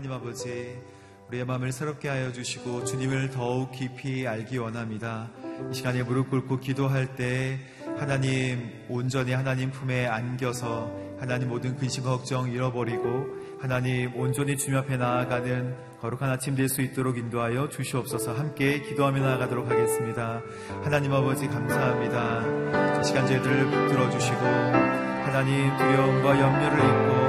하나님 아버지 우리의 마음을 새롭게 하여 주시고 주님을 더욱 깊이 알기 원합니다. 이 시간에 무릎 꿇고 기도할 때 하나님 온전히 하나님 품에 안겨서 하나님 모든 근심 걱정 잃어버리고 하나님 온전히 주님 앞에 나아가는 거룩한 아침 될 수 있도록 인도하여 주시옵소서 함께 기도하며 나아가도록 하겠습니다. 하나님 아버지 감사합니다. 자 시간 저희들을 붙들어 주시고 하나님 두려움과 염려를 잊고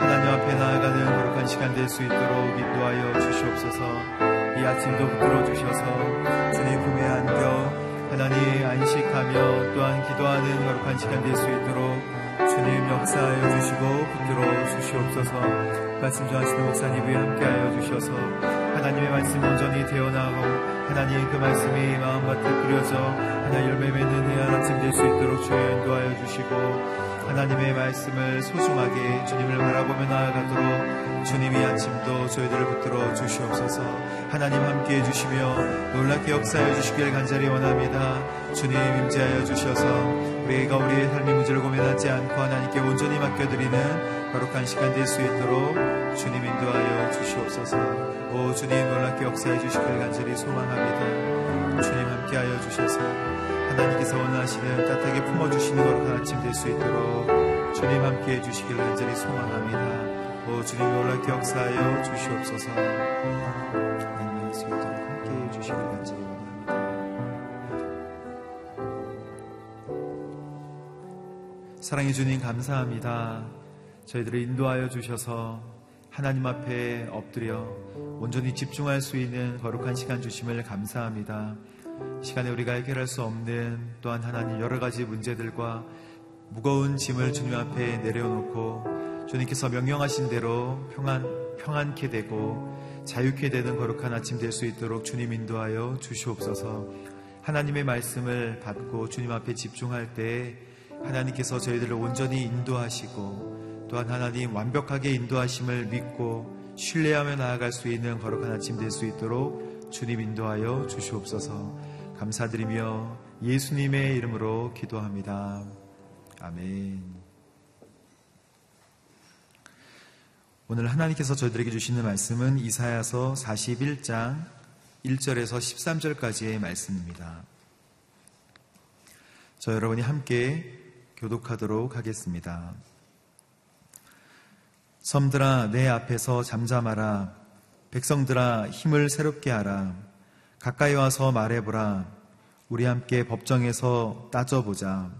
하나님 앞에 나아가는 거룩한 시간 될 수 있도록 인도하여 주시옵소서. 이 아침도 붙들어 주셔서 주님 품에 안겨 하나님 안식하며 또한 기도하는 거룩한 시간 될 수 있도록 주님 역사하여 주시고 붙들어 주시옵소서. 말씀 전하시는 목사님이 함께하여 주셔서 하나님의 말씀 온전히 되어나고 하나님 그 말씀이 마음밭에 뿌려져 하나 열매 맺는 해안 아침 될 수 있도록 주여 인도하여 주시고 하나님의 말씀을 소중하게 주님을 바라보며 나아가도록 주님이 아침도 저희들을 붙들어 주시옵소서. 하나님 함께 해주시며 놀랍게 역사해 주시길 간절히 원합니다. 주님 임재하여 주셔서 우리가 우리의 삶의 문제를 고민하지 않고 하나님께 온전히 맡겨드리는 거룩한 시간 될 수 있도록 주님 인도하여 주시옵소서. 오 주님 놀랍게 역사해 주시길 간절히 소망합니다. 주님 함께하여 주셔서 하나님께서 원하시는 따뜻하게 품어주시는 거룩한 아침 될 수 있도록 주님 함께 해주시길 간절히 소망합니다. 오 주님 놀랍게 역사하여 주시옵소서 하나님 할수 함께 해주시길 간절히 원합니다. 사랑해 주님 감사합니다. 저희들을 인도하여 주셔서 하나님 앞에 엎드려 온전히 집중할 수 있는 거룩한 시간 주심을 감사합니다. 시간에 우리가 해결할 수 없는 또한 하나님 여러 가지 문제들과 무거운 짐을 주님 앞에 내려놓고 주님께서 명령하신 대로 평안, 평안케 되고 자유케 되는 거룩한 아침 될 수 있도록 주님 인도하여 주시옵소서. 하나님의 말씀을 받고 주님 앞에 집중할 때 하나님께서 저희들을 온전히 인도하시고 또한 하나님 완벽하게 인도하심을 믿고 신뢰하며 나아갈 수 있는 거룩한 아침 될 수 있도록 주님 인도하여 주시옵소서 감사드리며 예수님의 이름으로 기도합니다. 아멘. 오늘 하나님께서 저희들에게 주시는 말씀은 이사야서 41장 1절에서 13절까지의 말씀입니다. 저 여러분이 함께 교독하도록 하겠습니다. 섬들아 내 앞에서 잠잠하라 백성들아 힘을 새롭게 하라 가까이 와서 말해보라. 우리 함께 법정에서 따져보자.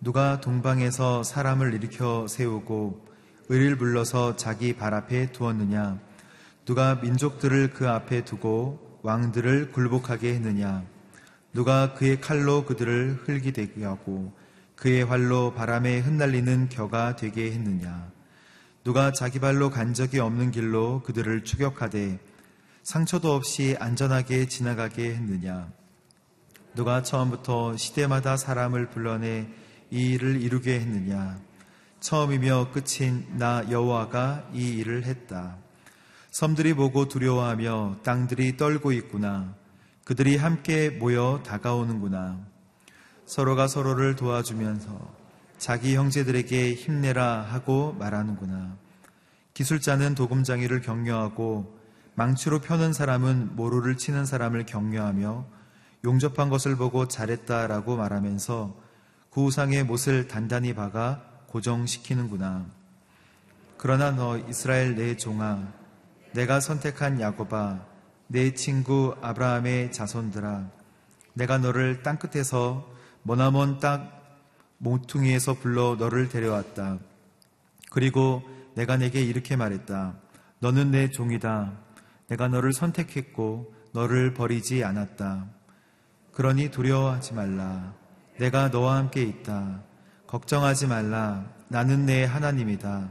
누가 동방에서 사람을 일으켜 세우고 의를 불러서 자기 발 앞에 두었느냐? 누가 민족들을 그 앞에 두고 왕들을 굴복하게 했느냐? 누가 그의 칼로 그들을 흙이 되게 하고 그의 활로 바람에 흩날리는 겨가 되게 했느냐? 누가 자기 발로 간 적이 없는 길로 그들을 추격하되 상처도 없이 안전하게 지나가게 했느냐? 누가 처음부터 시대마다 사람을 불러내 이 일을 이루게 했느냐? 처음이며 끝인 나 여호와가 이 일을 했다. 섬들이 보고 두려워하며 땅들이 떨고 있구나. 그들이 함께 모여 다가오는구나. 서로가 서로를 도와주면서 자기 형제들에게 힘내라 하고 말하는구나. 기술자는 도금장이를 격려하고 망치로 펴는 사람은 모로를 치는 사람을 격려하며 용접한 것을 보고 잘했다라고 말하면서 구우상의 못을 단단히 박아 고정시키는구나. 그러나 너 이스라엘 내 종아, 내가 선택한 야곱아, 내 친구 아브라함의 자손들아, 내가 너를 땅끝에서 머나먼 땅 몽퉁이에서 불러 너를 데려왔다. 그리고 내가 내게 이렇게 말했다. 너는 내 종이다. 내가 너를 선택했고 너를 버리지 않았다. 그러니 두려워하지 말라. 내가 너와 함께 있다. 걱정하지 말라. 나는 내 하나님이다.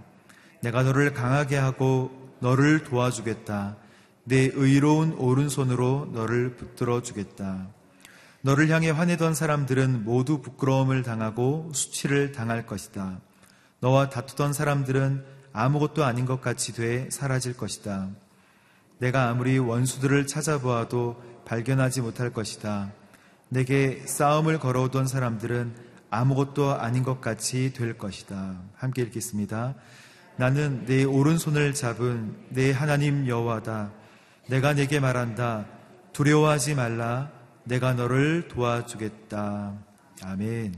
내가 너를 강하게 하고 너를 도와주겠다. 내 의로운 오른손으로 너를 붙들어 주겠다. 너를 향해 화내던 사람들은 모두 부끄러움을 당하고 수치를 당할 것이다. 너와 다투던 사람들은 아무것도 아닌 것 같이 돼 사라질 것이다. 내가 아무리 원수들을 찾아보아도 발견하지 못할 것이다. 내게 싸움을 걸어오던 사람들은 아무것도 아닌 것 같이 될 것이다. 함께 읽겠습니다. 나는 내 오른손을 잡은 내 하나님 여호와다. 내가 내게 말한다. 두려워하지 말라. 내가 너를 도와주겠다. 아멘.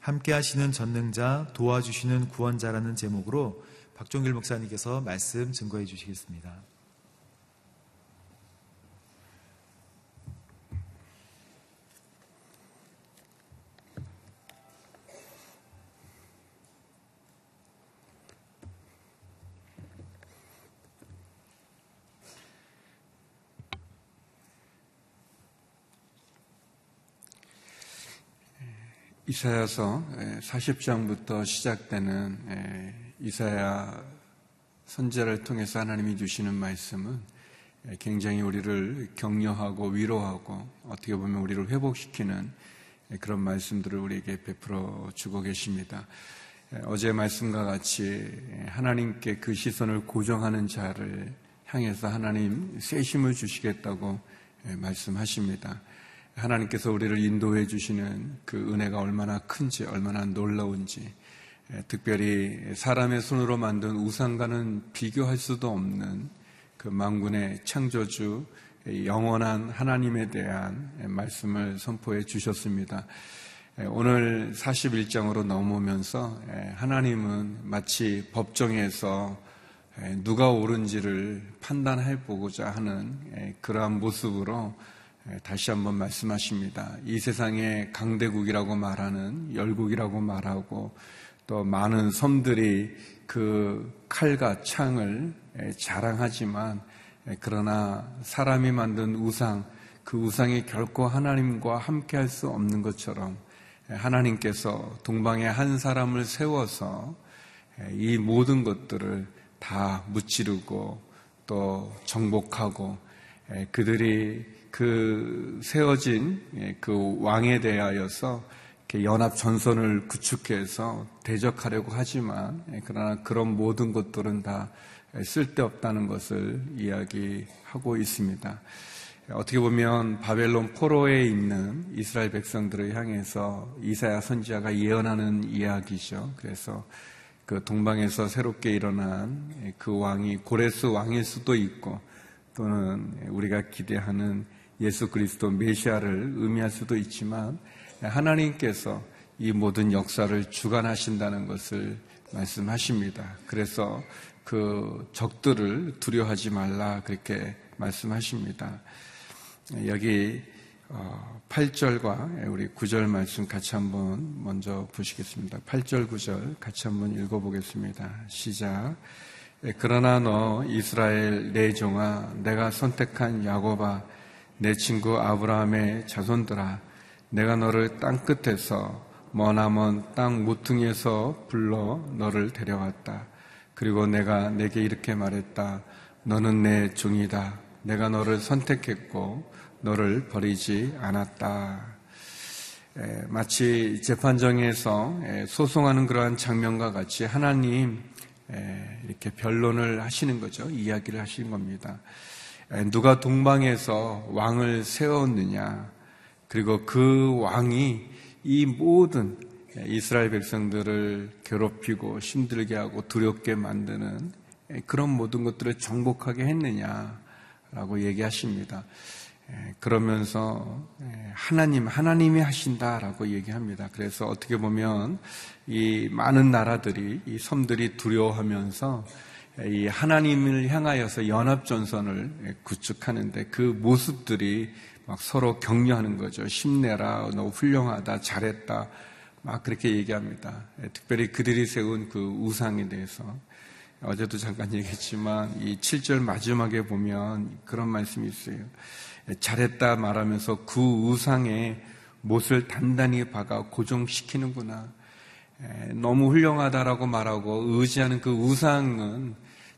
함께 하시는 전능자, 도와주시는 구원자라는 제목으로 박종길 목사님께서 말씀 증거해 주시겠습니다. 이사야서 40장부터 시작되는 이사야 선제를 통해서 하나님이 주시는 말씀은 굉장히 우리를 격려하고 위로하고 어떻게 보면 우리를 회복시키는 그런 말씀들을 우리에게 베풀어 주고 계십니다. 어제 말씀과 같이 하나님께 그 시선을 고정하는 자를 향해서 하나님 세심을 주시겠다고 말씀하십니다. 하나님께서 우리를 인도해 주시는 그 은혜가 얼마나 큰지, 얼마나 놀라운지, 특별히 사람의 손으로 만든 우상과는 비교할 수도 없는 그 망군의 창조주, 영원한 하나님에 대한 말씀을 선포해 주셨습니다. 오늘 41장으로 넘으면서 하나님은 마치 법정에서 누가 옳은지를 판단해 보고자 하는 그러한 모습으로 예, 다시 한번 말씀하십니다. 이 세상에 강대국이라고 말하는 열국이라고 말하고 또 많은 섬들이 그 칼과 창을 예, 자랑하지만 예, 그러나 사람이 만든 우상 그 우상이 결코 하나님과 함께 할 수 없는 것처럼 하나님께서 동방에 한 사람을 세워서 이 모든 것들을 다 무찌르고 또 정복하고 그들이 그 세워진 예, 그 왕에 대하여서 연합 전선을 구축해서 대적하려고 하지만 예, 그러나 그런 모든 것들은 다 쓸데없다는 것을 이야기하고 있습니다. 어떻게 보면 바벨론 포로에 있는 이스라엘 백성들을 향해서 이사야 선지자가 예언하는 이야기죠. 그래서 그 동방에서 새롭게 일어난 그 왕이 고레스 왕일 수도 있고 또는 우리가 기대하는 예수 그리스도 메시아를 의미할 수도 있지만 하나님께서 이 모든 역사를 주관하신다는 것을 말씀하십니다. 그래서 그 적들을 두려워하지 말라 그렇게 말씀하십니다. 여기 8절과 어, 우리 9절 말씀 같이 한번 먼저 보시겠습니다. 8절, 9절 같이 한번 읽어보겠습니다. 시작. 그러나 너 이스라엘 내 종아 내가 선택한 야곱아 내 친구 아브라함의 자손들아, 내가 너를 땅 끝에서 머나먼 땅 모퉁이에서 불러 너를 데려왔다. 그리고 내가 내게 이렇게 말했다. 너는 내 종이다. 내가 너를 선택했고 너를 버리지 않았다. 에, 마치 재판정에서 에, 소송하는 그러한 장면과 같이 하나님 에, 이렇게 변론을 하시는 거죠. 이야기를 하시는 겁니다. 누가 동방에서 왕을 세웠느냐, 그리고 그 왕이 이 모든 이스라엘 백성들을 괴롭히고 힘들게 하고 두렵게 만드는 그런 모든 것들을 정복하게 했느냐라고 얘기하십니다. 그러면서 하나님, 하나님이 하신다라고 얘기합니다. 그래서 어떻게 보면 이 많은 나라들이, 이 섬들이 두려워하면서 이 하나님을 향하여서 연합 전선을 구축하는데 그 모습들이 막 서로 격려하는 거죠. 힘내라, 너 훌륭하다, 잘했다. 막 그렇게 얘기합니다. 특별히 그들이 세운 그 우상에 대해서. 어제도 잠깐 얘기했지만 이 7절 마지막에 보면 그런 말씀이 있어요. 잘했다 말하면서 그 우상에 못을 단단히 박아 고정시키는구나. 너무 훌륭하다라고 말하고 의지하는 그 우상은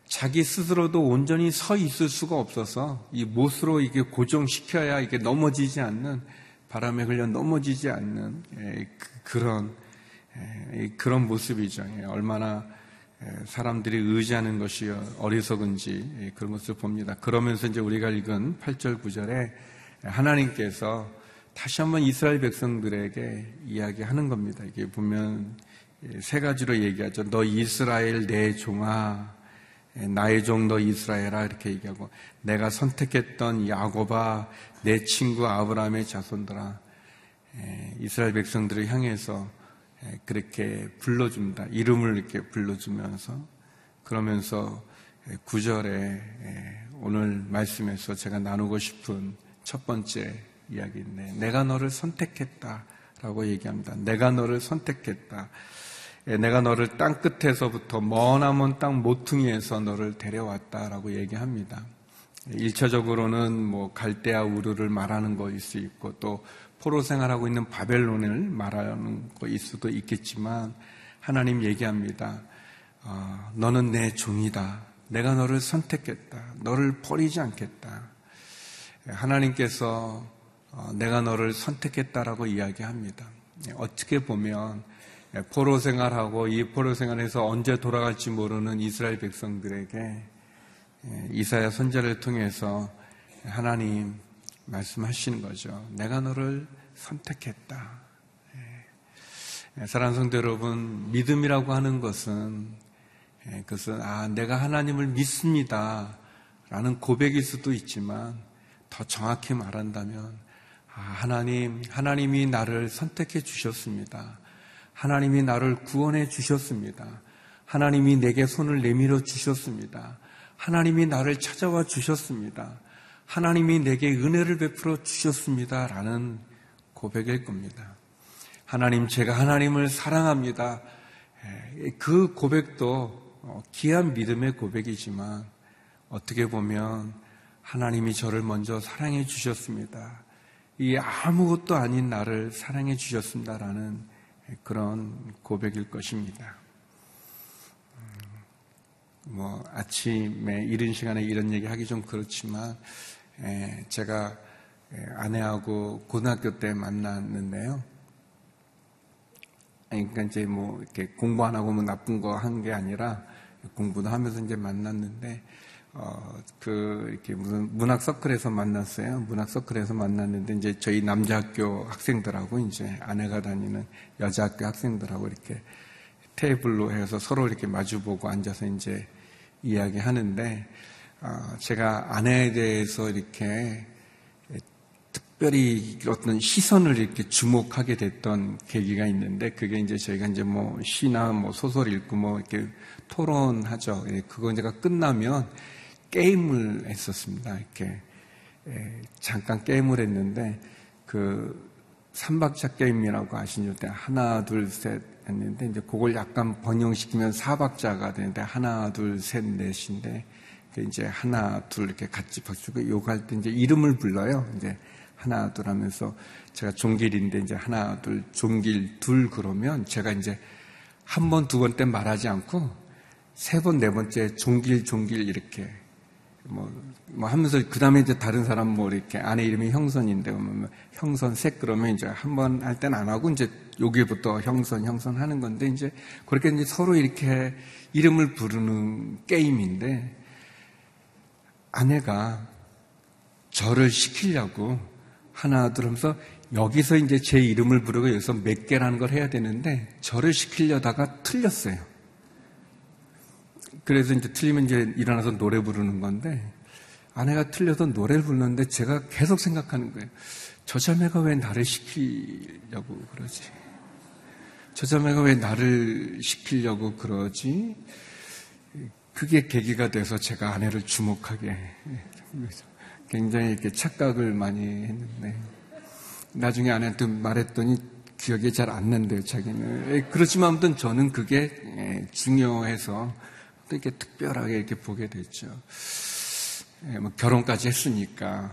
자기 스스로도 온전히 서 있을 수가 없어서 이 못으로 이게 고정시켜야 이게 넘어지지 않는 바람에 흘려 넘어지지 않는 그, 그런 그런 모습이죠. 얼마나 사람들이 의지하는 것이 어리석은지 그런 것을 봅니다. 그러면서 이제 우리가 읽은 8절 9절에 하나님께서 다시 한번 이스라엘 백성들에게 이야기하는 겁니다. 이게 보면 세 가지로 얘기하죠. 너 이스라엘 내 종아 나의 종 너 이스라엘아 이렇게 얘기하고 내가 선택했던 야곱아 내 친구 아브라함의 자손들아 이스라엘 백성들을 향해서 그렇게 불러줍니다. 이름을 이렇게 불러주면서 그러면서 구절에 오늘 말씀에서 제가 나누고 싶은 첫 번째 이야기인데 내가 너를 선택했다라고 얘기합니다. 내가 너를 선택했다. 내가 너를 땅 끝에서부터 머나먼 땅 모퉁이에서 너를 데려왔다라고 얘기합니다. 1차적으로는 뭐 갈대아 우르를 말하는 것일 수 있고 또 포로 생활하고 있는 바벨론을 말하는 것일 수도 있겠지만 하나님 얘기합니다. 어, 너는 내 종이다. 내가 너를 선택했다. 너를 버리지 않겠다. 하나님께서 어, 내가 너를 선택했다라고 이야기합니다. 어떻게 보면 포로 생활하고 이 포로 생활에서 언제 돌아갈지 모르는 이스라엘 백성들에게 이사야 선자를 통해서 하나님 말씀하시는 거죠. 내가 너를 선택했다. 사랑하는 성도 여러분, 믿음이라고 하는 것은 그것은 아 내가 하나님을 믿습니다. 라는 고백일 수도 있지만 더 정확히 말한다면 아, 하나님 하나님이 나를 선택해 주셨습니다. 하나님이 나를 구원해 주셨습니다. 하나님이 내게 손을 내밀어 주셨습니다. 하나님이 나를 찾아와 주셨습니다. 하나님이 내게 은혜를 베풀어 주셨습니다. 라는 고백일 겁니다. 하나님, 제가 하나님을 사랑합니다. 그 고백도 어, 귀한 믿음의 고백이지만 어떻게 보면 하나님이 저를 먼저 사랑해 주셨습니다. 이 아무것도 아닌 나를 사랑해 주셨습니다라는 그런 고백일 것입니다. 음, 뭐 아침에 이른 시간에 이런 얘기 하기 좀 그렇지만 제가 아내하고 고등학교 때 만났는데요. 그러니까 이제 뭐 이렇게 공부 안 하고 뭐 나쁜 거 한 게 아니라 공부도 하면서 이제 만났는데 어, 그, 이렇게 무슨 문학 서클에서 만났어요. 문학 서클에서 만났는데, 이제 저희 남자 학교 학생들하고 이제 아내가 다니는 여자 학교 학생들하고 이렇게 테이블로 해서 서로 이렇게 마주보고 앉아서 이제 이야기 하는데, 어, 제가 아내에 대해서 이렇게 특별히 어떤 시선을 이렇게 주목하게 됐던 계기가 있는데, 그게 이제 저희가 이제 뭐 시나 뭐 소설 읽고 뭐 이렇게 토론하죠. 예, 그거 이제가 끝나면 게임을 했었습니다. 이렇게 예, 잠깐 게임을 했는데 그 삼박자 게임이라고 아시죠? 하나 둘 셋 했는데 이제 그걸 약간 번영시키면 사박자가 되는데 하나 둘 셋 넷인데 그 이제 하나 둘 이렇게 같이 박수고 요거 할때 이제 이름을 불러요. 이제 하나 둘 하면서 제가 종길인데 이제 하나 둘 종길 둘 그러면 제가 이제 한 번 두 번 때 말하지 않고 세 번 네 번째 종길 종길 이렇게 뭐, 뭐 하면서 그 다음에 이제 다른 사람 뭐 이렇게 아내 이름이 형선인데 뭐 형선 색 그러면 이제 한 번 할 땐 안 하고 이제 여기부터 형선 형선 하는 건데 이제 그렇게 이제 서로 이렇게 이름을 부르는 게임인데 아내가 저를 시키려고 하나 둘 하면서 여기서 이제 제 이름을 부르고 여기서 몇 개라는 걸 해야 되는데 저를 시키려다가 틀렸어요. 그래서 이제 틀리면 이제 일어나서 노래 부르는 건데 아내가 틀려서 노래를 부르는데 제가 계속 생각하는 거예요. 저 자매가 왜 나를 시키려고 그러지? 저 자매가 왜 나를 시키려고 그러지? 그게 계기가 돼서 제가 아내를 주목하게 굉장히 이렇게 착각을 많이 했는데 나중에 아내한테 말했더니 기억이 잘 안 난대요, 자기는. 그렇지만 아무튼 저는 그게 중요해서 이렇게 특별하게 이렇게 보게 됐죠. 예, 뭐 결혼까지 했으니까.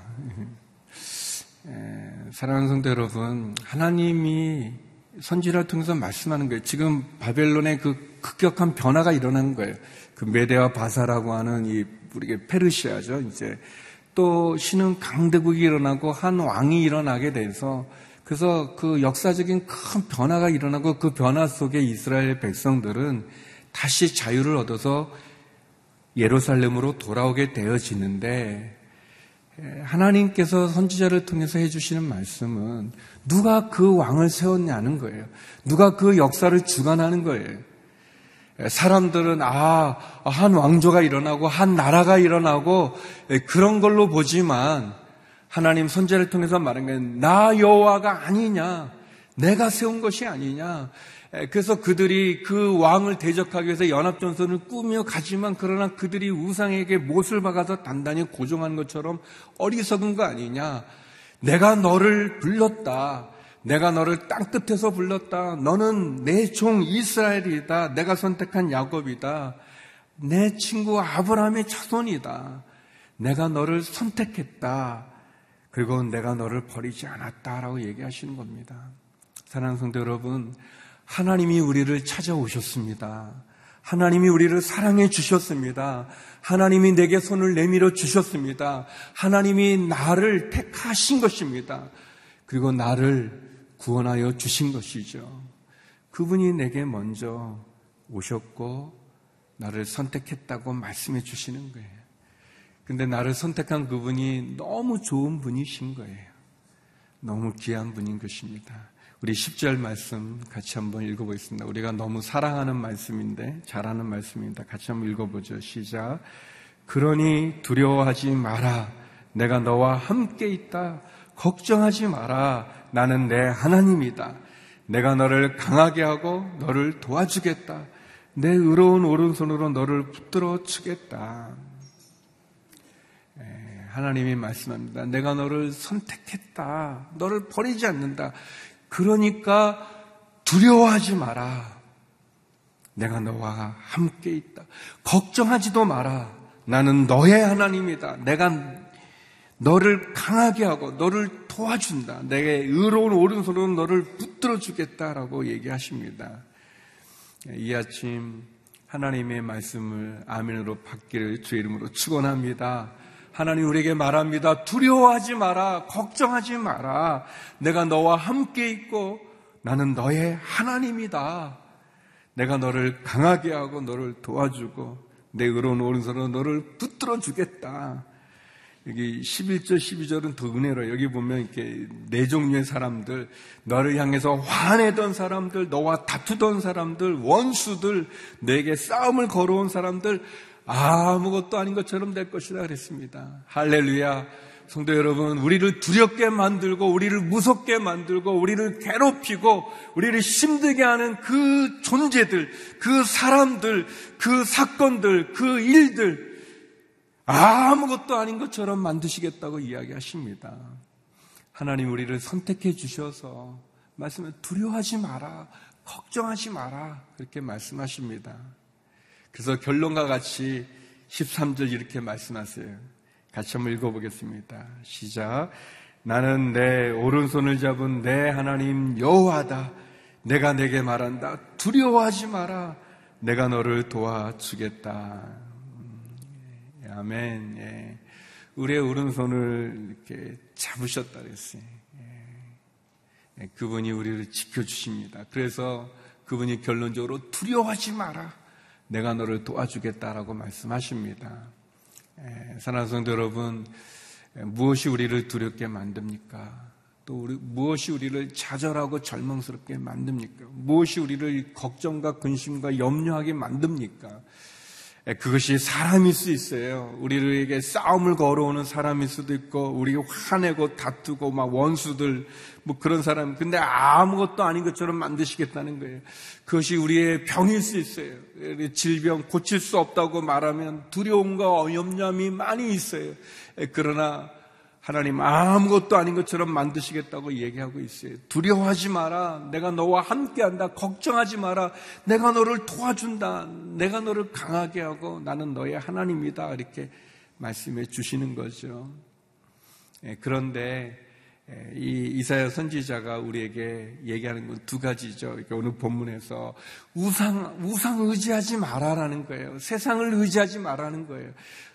예, 사랑하는 성도 여러분, 하나님이 선지를 통해서 말씀하는 거예요. 지금 바벨론의 그 급격한 변화가 일어나는 거예요. 그 메데와 바사라고 하는 이 우리게 페르시아죠. 이제 또 신은 강대국이 일어나고 한 왕이 일어나게 돼서 그래서 그 역사적인 큰 변화가 일어나고 그 변화 속에 이스라엘 백성들은 다시 자유를 얻어서 예루살렘으로 돌아오게 되어지는데 하나님께서 선지자를 통해서 해주시는 말씀은 누가 그 왕을 세웠냐는 거예요. 누가 그 역사를 주관하는 거예요. 사람들은 아, 한 왕조가 일어나고 한 나라가 일어나고 그런 걸로 보지만 하나님 선지자를 통해서 말한 건나 여호와가 아니냐. 내가 세운 것이 아니냐. 그래서 그들이 그 왕을 대적하기 위해서 연합전선을 꾸며 가지만 그러나 그들이 우상에게 못을 박아서 단단히 고정한 것처럼 어리석은 거 아니냐. 내가 너를 불렀다. 내가 너를 땅 끝에서 불렀다. 너는 내 종 이스라엘이다. 내가 선택한 야곱이다. 내 친구 아브라함의 자손이다. 내가 너를 선택했다. 그리고 내가 너를 버리지 않았다라고 얘기하시는 겁니다. 사랑하는 성도 여러분, 하나님이 우리를 찾아오셨습니다. 하나님이 우리를 사랑해 주셨습니다. 하나님이 내게 손을 내밀어 주셨습니다. 하나님이 나를 택하신 것입니다. 그리고 나를 구원하여 주신 것이죠. 그분이 내게 먼저 오셨고 나를 선택했다고 말씀해 주시는 거예요. 근데 나를 선택한 그분이 너무 좋은 분이신 거예요. 너무 귀한 분인 것입니다. 우리 10절 말씀 같이 한번 읽어보겠습니다. 우리가 너무 사랑하는 말씀인데, 잘하는 말씀입니다. 같이 한번 읽어보죠. 시작. 그러니 두려워하지 마라. 내가 너와 함께 있다. 걱정하지 마라. 나는 내 하나님이다. 내가 너를 강하게 하고 너를 도와주겠다. 내 의로운 오른손으로 너를 붙들어 주겠다. 하나님이 말씀합니다. 내가 너를 선택했다. 너를 버리지 않는다. 그러니까 두려워하지 마라. 내가 너와 함께 있다. 걱정하지도 마라. 나는 너의 하나님이다. 내가 너를 강하게 하고 너를 도와준다. 내게 의로운 오른손으로 너를 붙들어 주겠다라고 얘기하십니다. 이 아침 하나님의 말씀을 아멘으로 받기를 주의 이름으로 축원합니다. 하나님 우리에게 말합니다. 두려워하지 마라. 걱정하지 마라. 내가 너와 함께 있고 나는 너의 하나님이다. 내가 너를 강하게 하고 너를 도와주고 내 의로운 오른손으로 너를 붙들어 주겠다. 여기 11절, 12절은 더 은혜로 여기 보면 이렇게 네 종류의 사람들, 너를 향해서 화내던 사람들, 너와 다투던 사람들, 원수들, 내게 싸움을 걸어온 사람들, 아무것도 아닌 것처럼 될 것이다 그랬습니다. 할렐루야. 성도 여러분, 우리를 두렵게 만들고, 우리를 무섭게 만들고, 우리를 괴롭히고, 우리를 힘들게 하는 그 존재들, 그 사람들, 그 사건들, 그 일들, 아무것도 아닌 것처럼 만드시겠다고 이야기하십니다. 하나님 우리를 선택해 주셔서 말씀을 두려워하지 마라, 걱정하지 마라, 그렇게 말씀하십니다. 그래서 결론과 같이 13절 이렇게 말씀하세요. 같이 한번 읽어보겠습니다. 시작. 나는 내 오른손을 잡은 내 하나님 여호와다. 내가 내게 말한다. 두려워하지 마라. 내가 너를 도와주겠다. 음, 아멘. 예. 우리의 오른손을 이렇게 잡으셨다 그랬어요. 예. 예. 그분이 우리를 지켜주십니다. 그래서 그분이 결론적으로 두려워하지 마라. 내가 너를 도와주겠다라고 말씀하십니다. 사랑하는 성도 여러분, 무엇이 우리를 두렵게 만듭니까? 또 우리, 무엇이 우리를 좌절하고 절망스럽게 만듭니까? 무엇이 우리를 걱정과 근심과 염려하게 만듭니까? 그것이 사람일 수 있어요. 우리에게 싸움을 걸어오는 사람일 수도 있고, 우리 화내고 다투고 막 원수들 뭐 그런 사람. 근데 아무것도 아닌 것처럼 만드시겠다는 거예요. 그것이 우리의 병일 수 있어요. 질병 고칠 수 없다고 말하면 두려움과 어염함이 많이 있어요. 그러나 하나님 아무것도 아닌 것처럼 만드시겠다고 얘기하고 있어요. 두려워하지 마라. 내가 너와 함께한다. 걱정하지 마라. 내가 너를 도와준다. 내가 너를 강하게 하고 나는 너의 하나님이다. 이렇게 말씀해 주시는 거죠. 예, 그런데 예, 이 이사야 선지자가 우리에게 얘기하는 건 두 가지죠. 오늘 본문에서 우상 우상 의지하지 마라라는 거예요. 세상을 의지하지 마라는 거예요.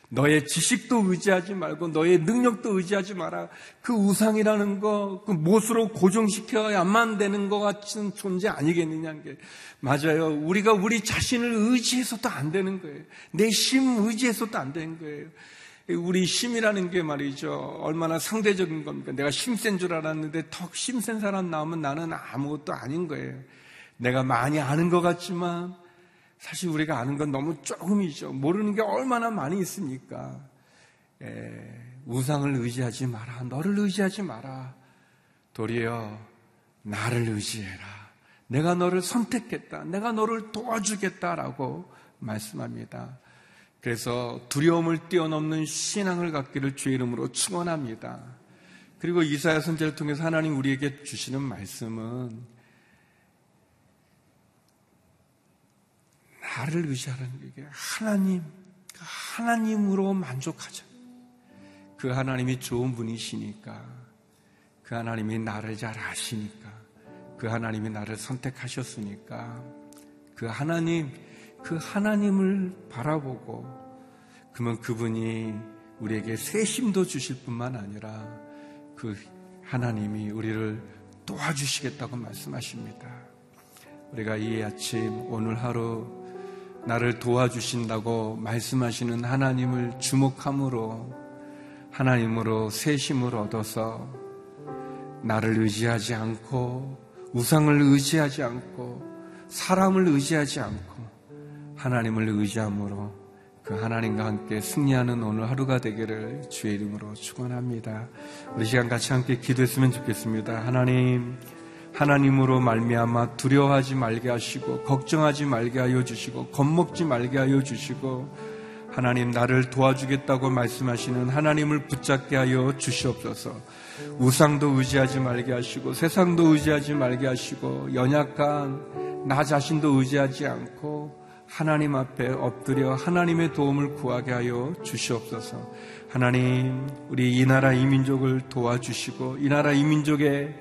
너의 지식도 의지하지 말고 너의 능력도 의지하지 마라. 그 우상이라는 거, 그 못으로 고정시켜야만 되는 것 같은 존재 아니겠느냐는 게 맞아요. 우리가 우리 자신을 의지해서도 안 되는 거예요. 내힘 의지해서도 안 되는 거예요. 우리 힘이라는 게 말이죠. 얼마나 상대적인 겁니까? 내가 힘센 줄 알았는데 더 힘센 사람 나오면 나는 아무것도 아닌 거예요. 내가 많이 아는 것 같지만 사실 우리가 아는 건 너무 조금이죠. 모르는 게 얼마나 많이 있습니까? 에, 우상을 의지하지 마라. 너를 의지하지 마라. 도리어 나를 의지해라. 내가 너를 선택했다. 내가 너를 도와주겠다라고 말씀합니다. 그래서 두려움을 뛰어넘는 신앙을 갖기를 주의 이름으로 축원합니다. 그리고 이사야 선제를 통해서 하나님 우리에게 주시는 말씀은 나를 의지하는 게 하나님, 하나님으로 만족하자. 그 하나님이 좋은 분이시니까, 그 하나님이 나를 잘 아시니까, 그 하나님이 나를 선택하셨으니까, 그 하나님, 그 하나님을 바라보고, 그러면 그분이 우리에게 새 힘도 주실 뿐만 아니라, 그 하나님이 우리를 도와주시겠다고 말씀하십니다. 우리가 이 아침, 오늘 하루, 나를 도와주신다고 말씀하시는 하나님을 주목함으로 하나님으로 새 힘을 얻어서 나를 의지하지 않고 우상을 의지하지 않고 사람을 의지하지 않고 하나님을 의지함으로 그 하나님과 함께 승리하는 오늘 하루가 되기를 주의 이름으로 축원합니다. 우리 시간 같이 함께 기도했으면 좋겠습니다. 하나님 하나님으로 말미암아 두려워하지 말게 하시고 걱정하지 말게 하여 주시고 겁먹지 말게 하여 주시고 하나님 나를 도와주겠다고 말씀하시는 하나님을 붙잡게 하여 주시옵소서. 우상도 의지하지 말게 하시고 세상도 의지하지 말게 하시고 연약한 나 자신도 의지하지 않고 하나님 앞에 엎드려 하나님의 도움을 구하게 하여 주시옵소서. 하나님, 우리 이 나라 이 민족을 도와주시고 이 나라 이 민족의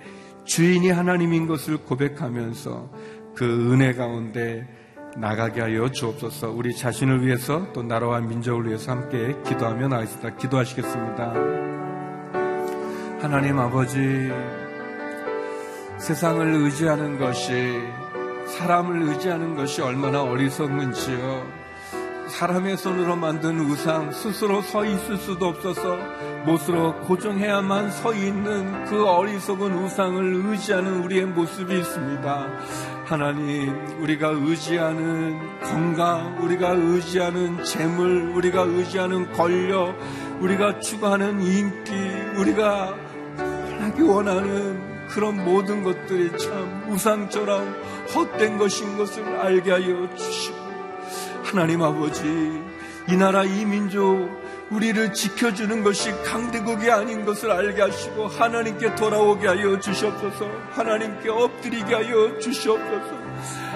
주인이 하나님인 것을 고백하면서 그 은혜 가운데 나가게 하여 주옵소서 우리 자신을 위해서 또 나라와 민족을 위해서 함께 기도하며 나가겠습니다. 기도하시겠습니다. 하나님 아버지, 세상을 의지하는 것이, 사람을 의지하는 것이 얼마나 어리석은지요. 사람의 손으로 만든 우상 스스로 서 있을 수도 없어서 못으로 고정해야만 서 있는 그 어리석은 우상을 의지하는 우리의 모습이 있습니다. 하나님, 우리가 의지하는 건강, 우리가 의지하는 재물, 우리가 의지하는 권력, 우리가 추구하는 인기, 우리가 하기 원하는 그런 모든 것들이 참 우상처럼 헛된 것인 것을 알게 하여 주시고 하나님 아버지, 이 나라 이 민족, 우리를 지켜주는 것이 강대국이 아닌 것을 알게 하시고 하나님께 돌아오게 하여 주시옵소서. 하나님께 엎드리게 하여 주시옵소서.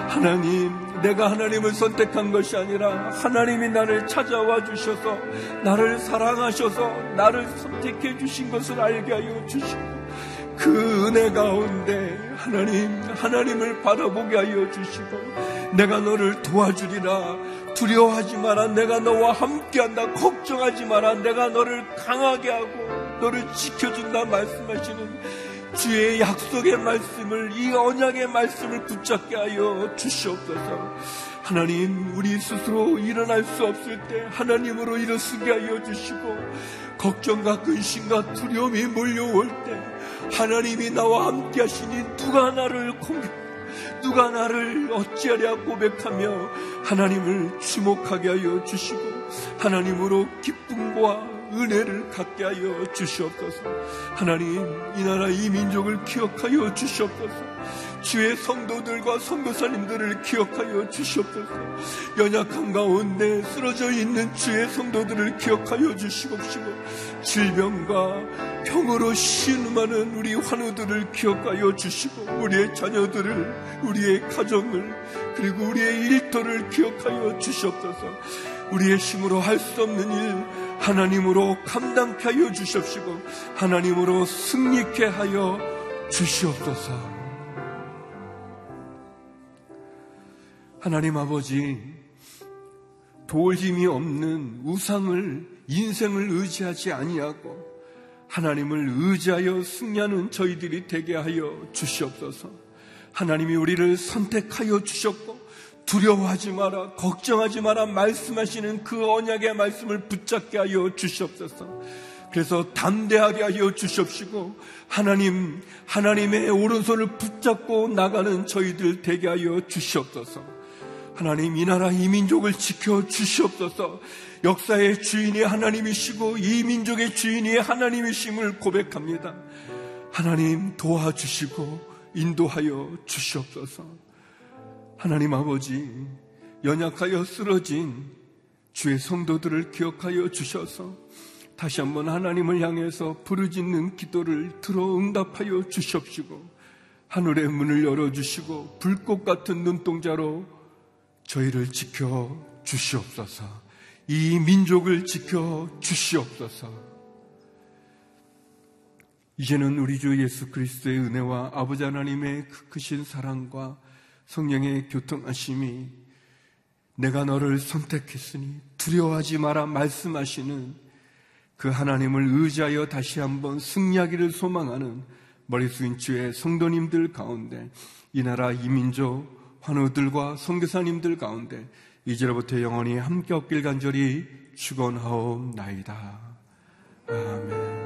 하나님, 내가 하나님을 선택한 것이 아니라 하나님이 나를 찾아와 주셔서 나를 사랑하셔서 나를 선택해 주신 것을 알게 하여 주시고 그 은혜 가운데 하나님, 하나님을 바라보게 하여 주시고 내가 너를 도와주리라 두려워하지 마라. 내가 너와 함께한다. 걱정하지 마라. 내가 너를 강하게 하고 너를 지켜준다. 말씀하시는 주의 약속의 말씀을 이 언약의 말씀을 붙잡게 하여 주시옵소서. 하나님, 우리 스스로 일어날 수 없을 때 하나님으로 일어서게 하여 주시고 걱정과 근심과 두려움이 몰려올 때 하나님이 나와 함께 하시니 누가 나를 공격 누가 나를 어찌하랴 고백하며 하나님을 주목하게 하여 주시고 하나님으로 기쁨과 은혜를 갖게 하여 주시옵소서. 하나님, 이 나라 이 민족을 기억하여 주시옵소서. 주의 성도들과 성도사님들을 기억하여 주시옵소서. 연약한 가운데 쓰러져 있는 주의 성도들을 기억하여 주시옵시고 질병과 병으로 신음하는 우리 환우들을 기억하여 주시고 우리의 자녀들을 우리의 가정을 그리고 우리의 일터를 기억하여 주시옵소서. 우리의 힘으로 할 수 없는 일 하나님으로 감당케 하여 주시옵시고 하나님으로 승리케 하여 주시옵소서. 하나님 아버지, 도울 힘이 없는 우상을 인생을 의지하지 아니하고 하나님을 의지하여 승리하는 저희들이 되게 하여 주시옵소서. 하나님이 우리를 선택하여 주셨고 두려워하지 마라, 걱정하지 마라 말씀하시는 그 언약의 말씀을 붙잡게 하여 주시옵소서. 그래서 담대하게 하여 주시옵시고 하나님 하나님의 오른손을 붙잡고 나가는 저희들 되게 하여 주시옵소서. 하나님 이 나라 이 민족을 지켜 주시옵소서. 역사의 주인이 하나님이시고 이 민족의 주인이 하나님이심을 고백합니다. 하나님 도와주시고 인도하여 주시옵소서. 하나님 아버지, 연약하여 쓰러진 주의 성도들을 기억하여 주셔서 다시 한번 하나님을 향해서 부르짖는 기도를 들어 응답하여 주시옵시고 하늘의 문을 열어주시고 불꽃 같은 눈동자로 저희를 지켜 주시옵소서. 이 민족을 지켜 주시옵소서. 이제는 우리 주 예수 그리스도의 은혜와 아버지 하나님의 크신 사랑과 성령의 교통하심이 내가 너를 선택했으니 두려워하지 마라 말씀하시는 그 하나님을 의지하여 다시 한번 승리하기를 소망하는 머리 숙인 주의 성도님들 가운데 이 나라 이민족 환우들과 선교사님들 가운데 이제로부터 영원히 함께 없길 간절히 축원하옵나이다. 아멘.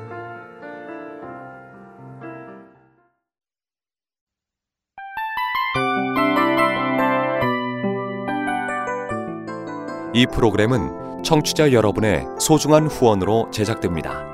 이 프로그램은 청취자 여러분의 소중한 후원으로 제작됩니다.